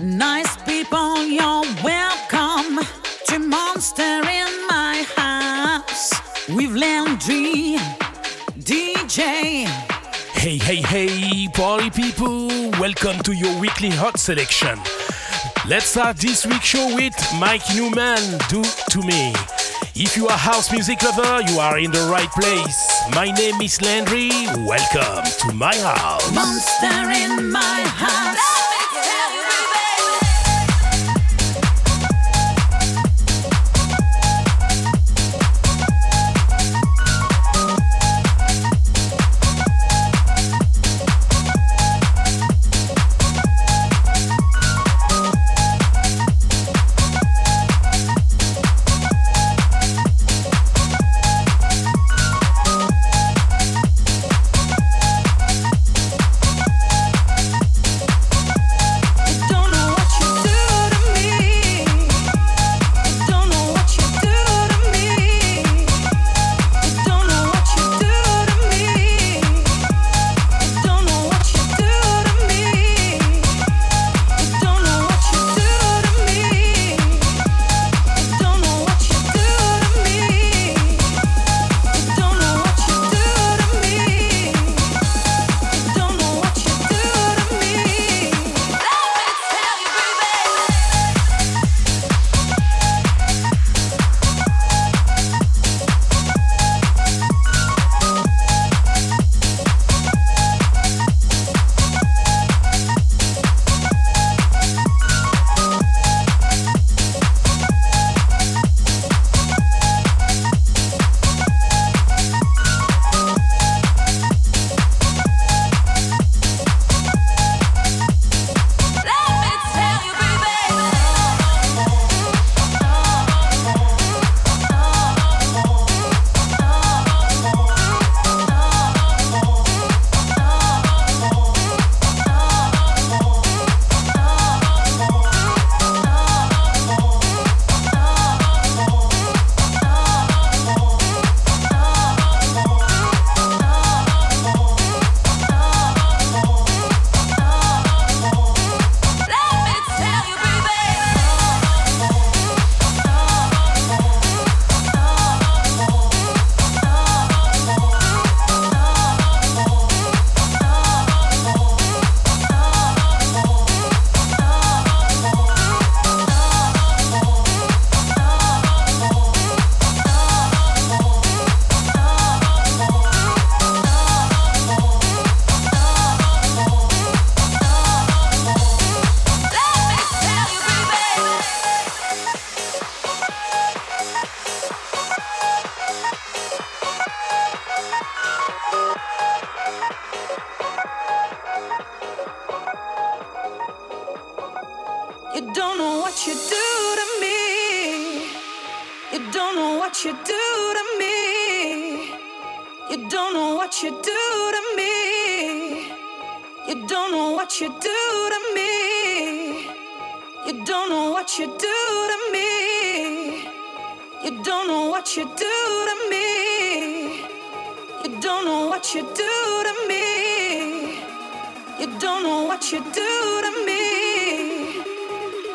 Nice people, you're welcome to Monster in my house with Landry, DJ. Hey, hey, hey, party people! Welcome to your weekly hot selection. Let's start this week's show with Mike Newman, Do To Me. If you are house music lover, you are in the right place. My name is Landry. Welcome to my house. Monster in my house.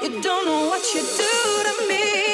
You don't know what you do to me.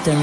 Monster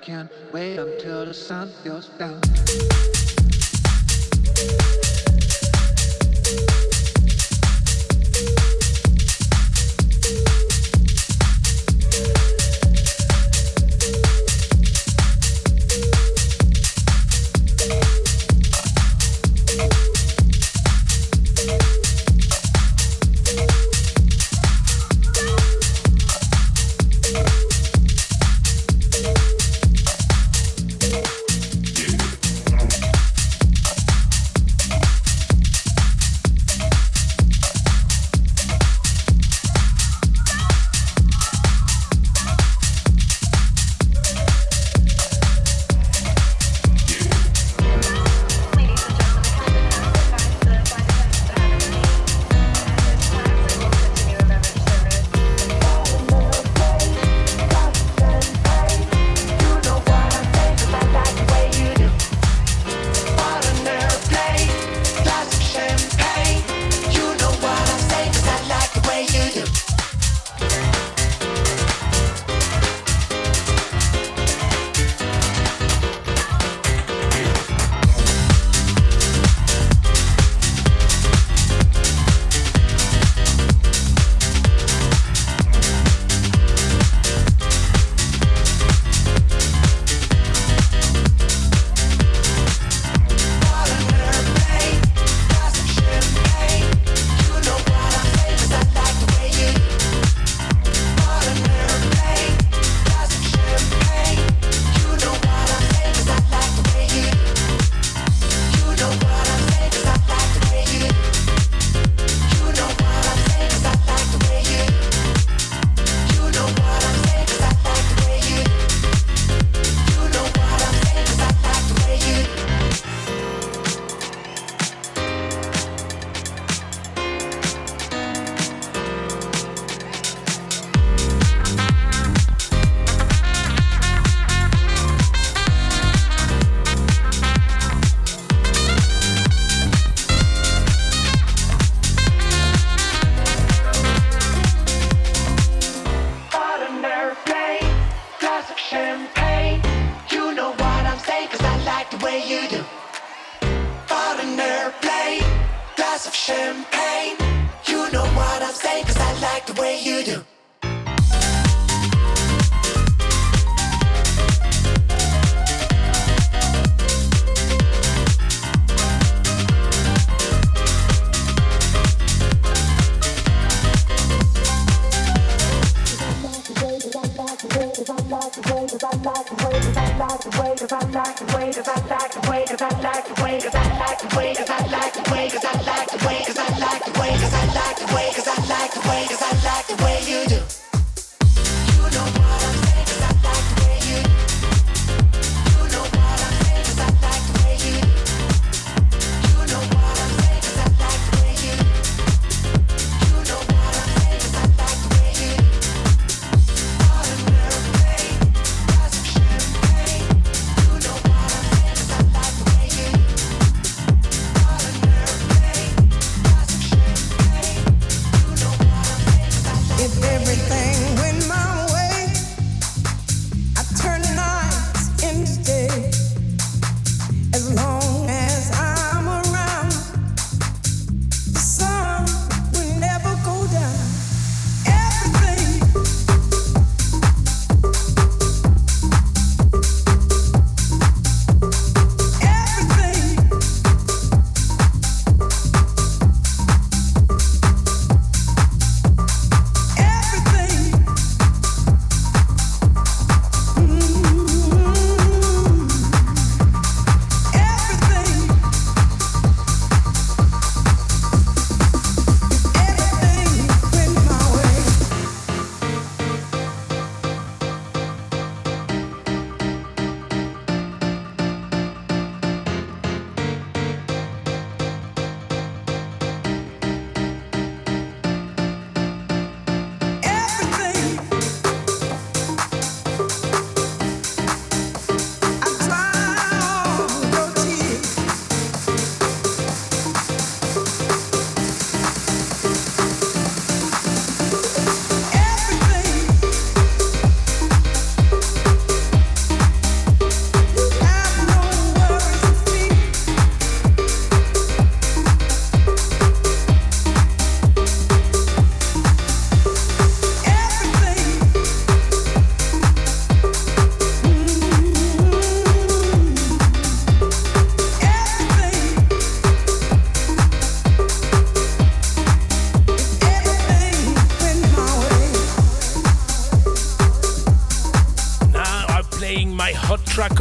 can't wait until the sun goes down.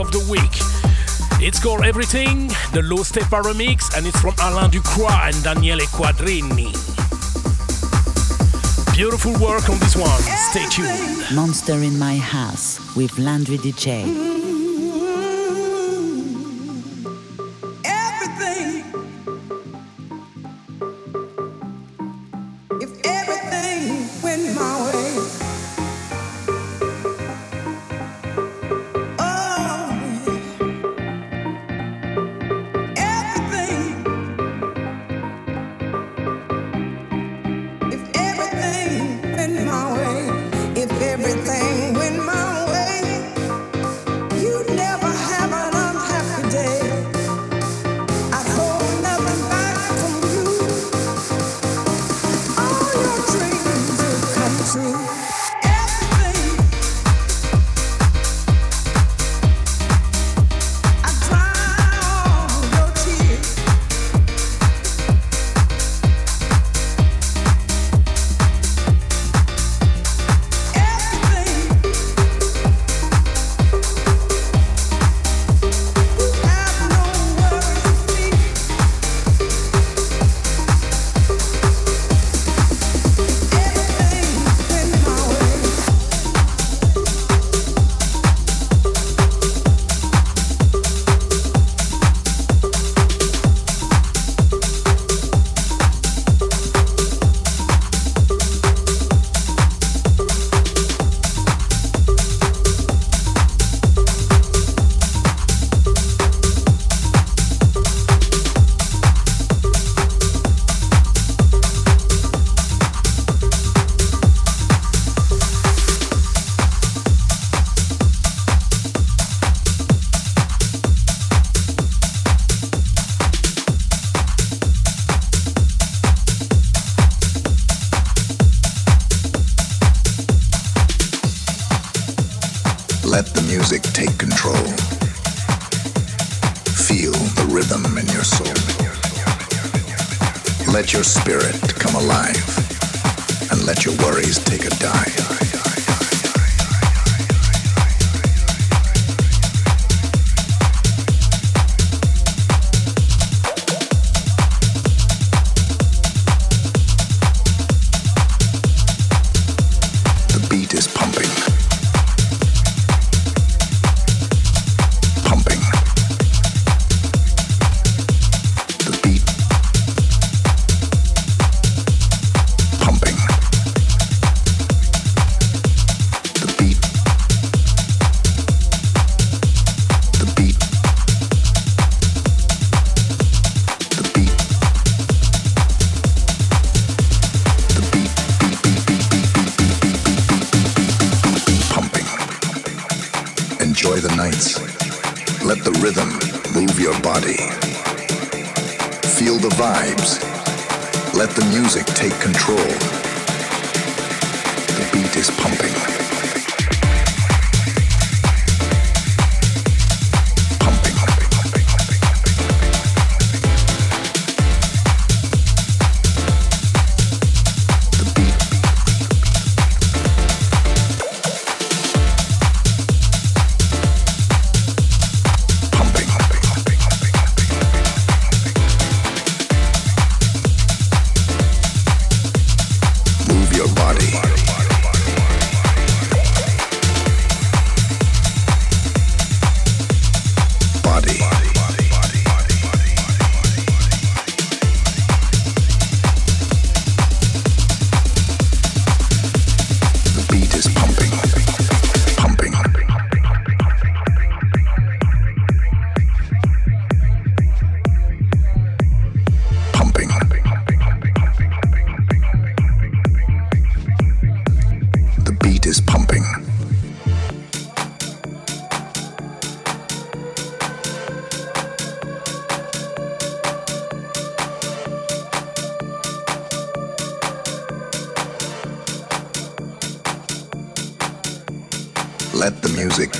of the week. It's called Everything, the Low Step Remix, and it's from Alain Ducroix and Daniele Quadrini. Beautiful work on this one. Stay tuned. Monster in My House with Landry DJ.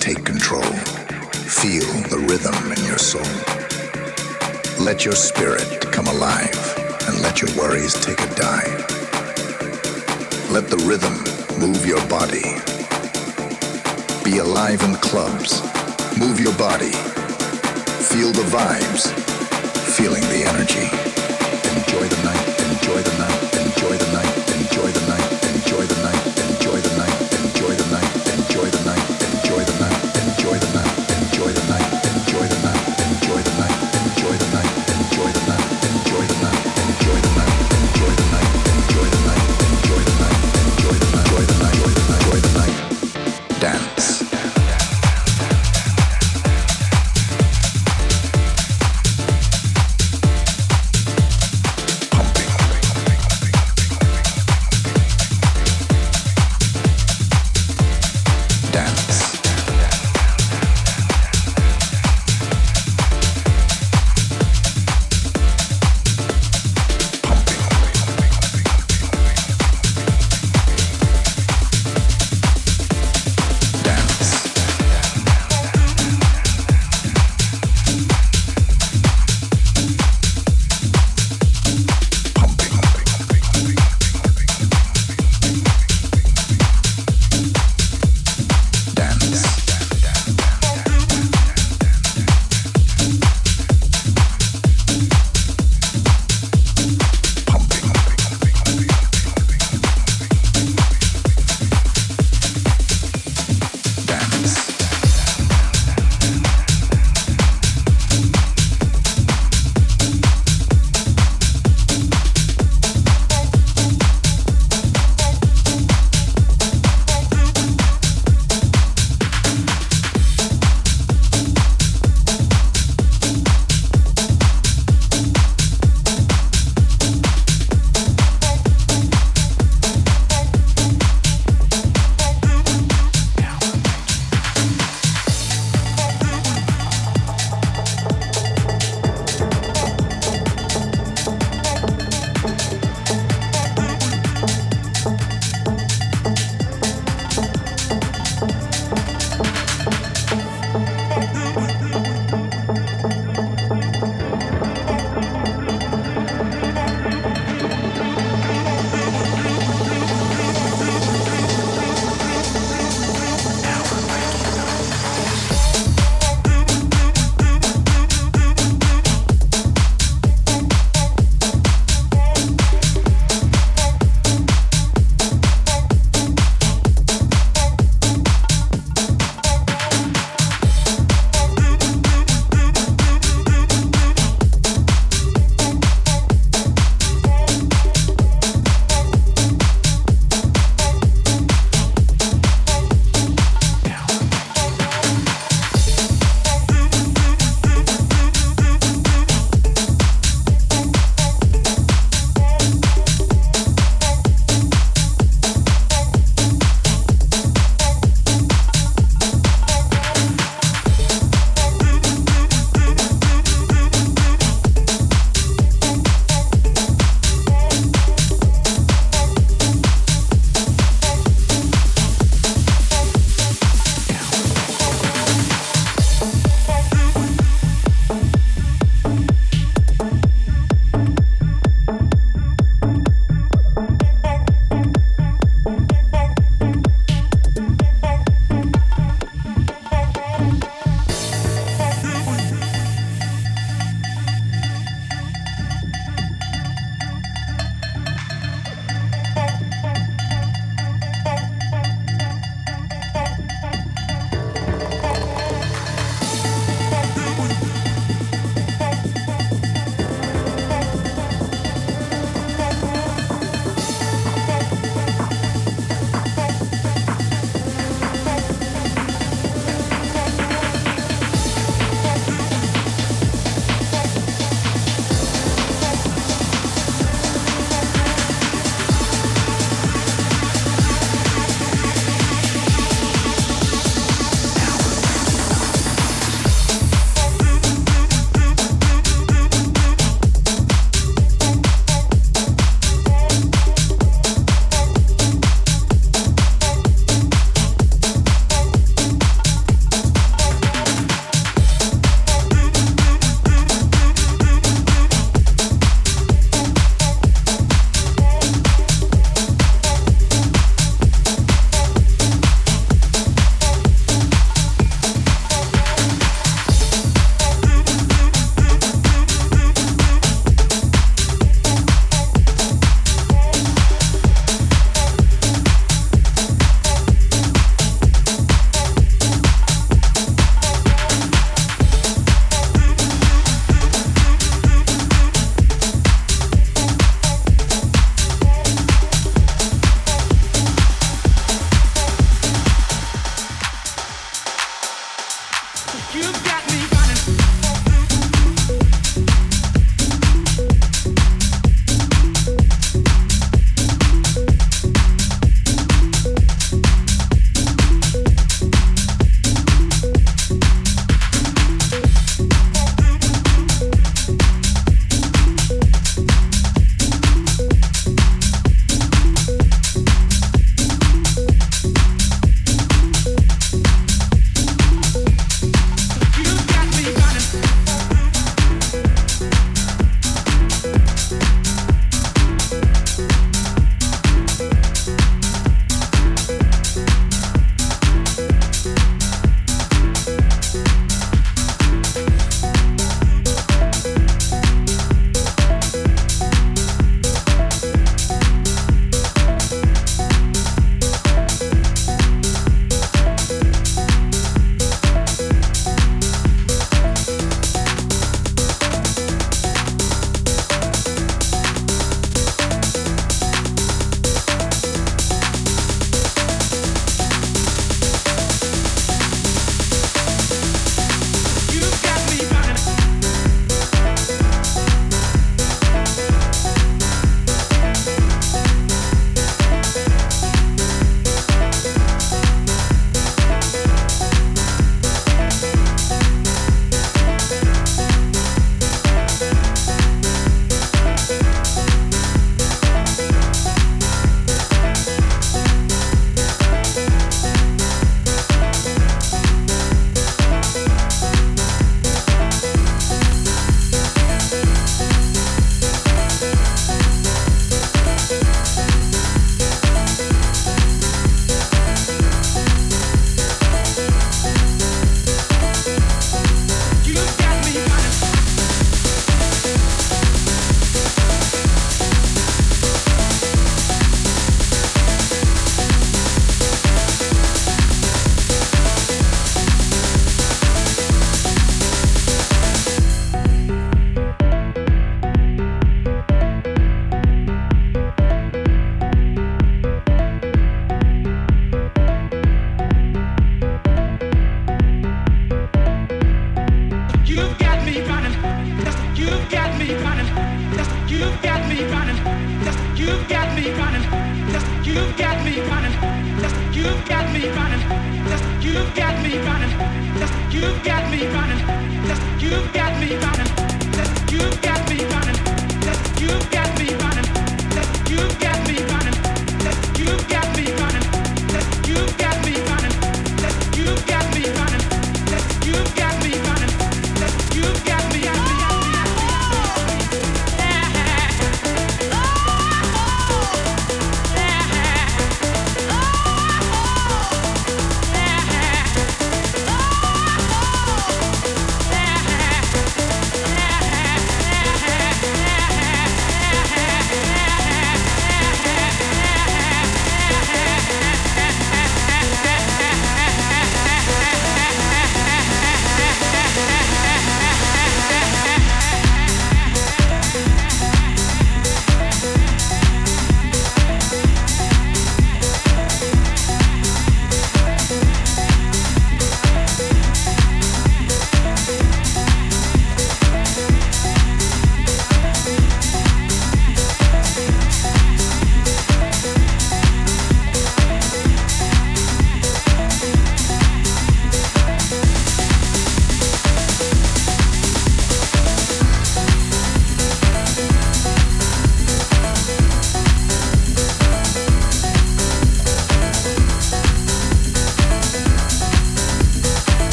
take control. Feel the rhythm in your soul. Let your spirit come alive and let your worries take a dive. Let the rhythm move your body. Be alive in clubs. Move your body. Feel the vibes. Feeling the energy. Enjoy the night. Enjoy the night.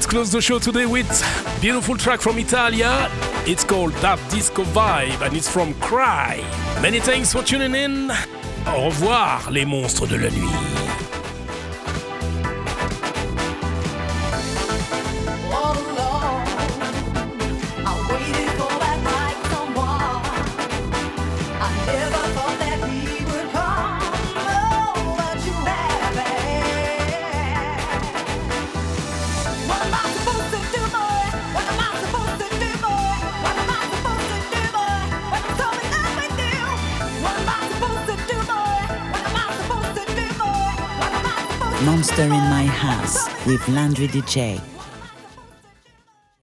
Let's close the show today with beautiful track from Italia. It's called That Disco Vibe and it's from Cry. Many thanks for tuning in. Au revoir les monstres de la nuit. With Landry DJ.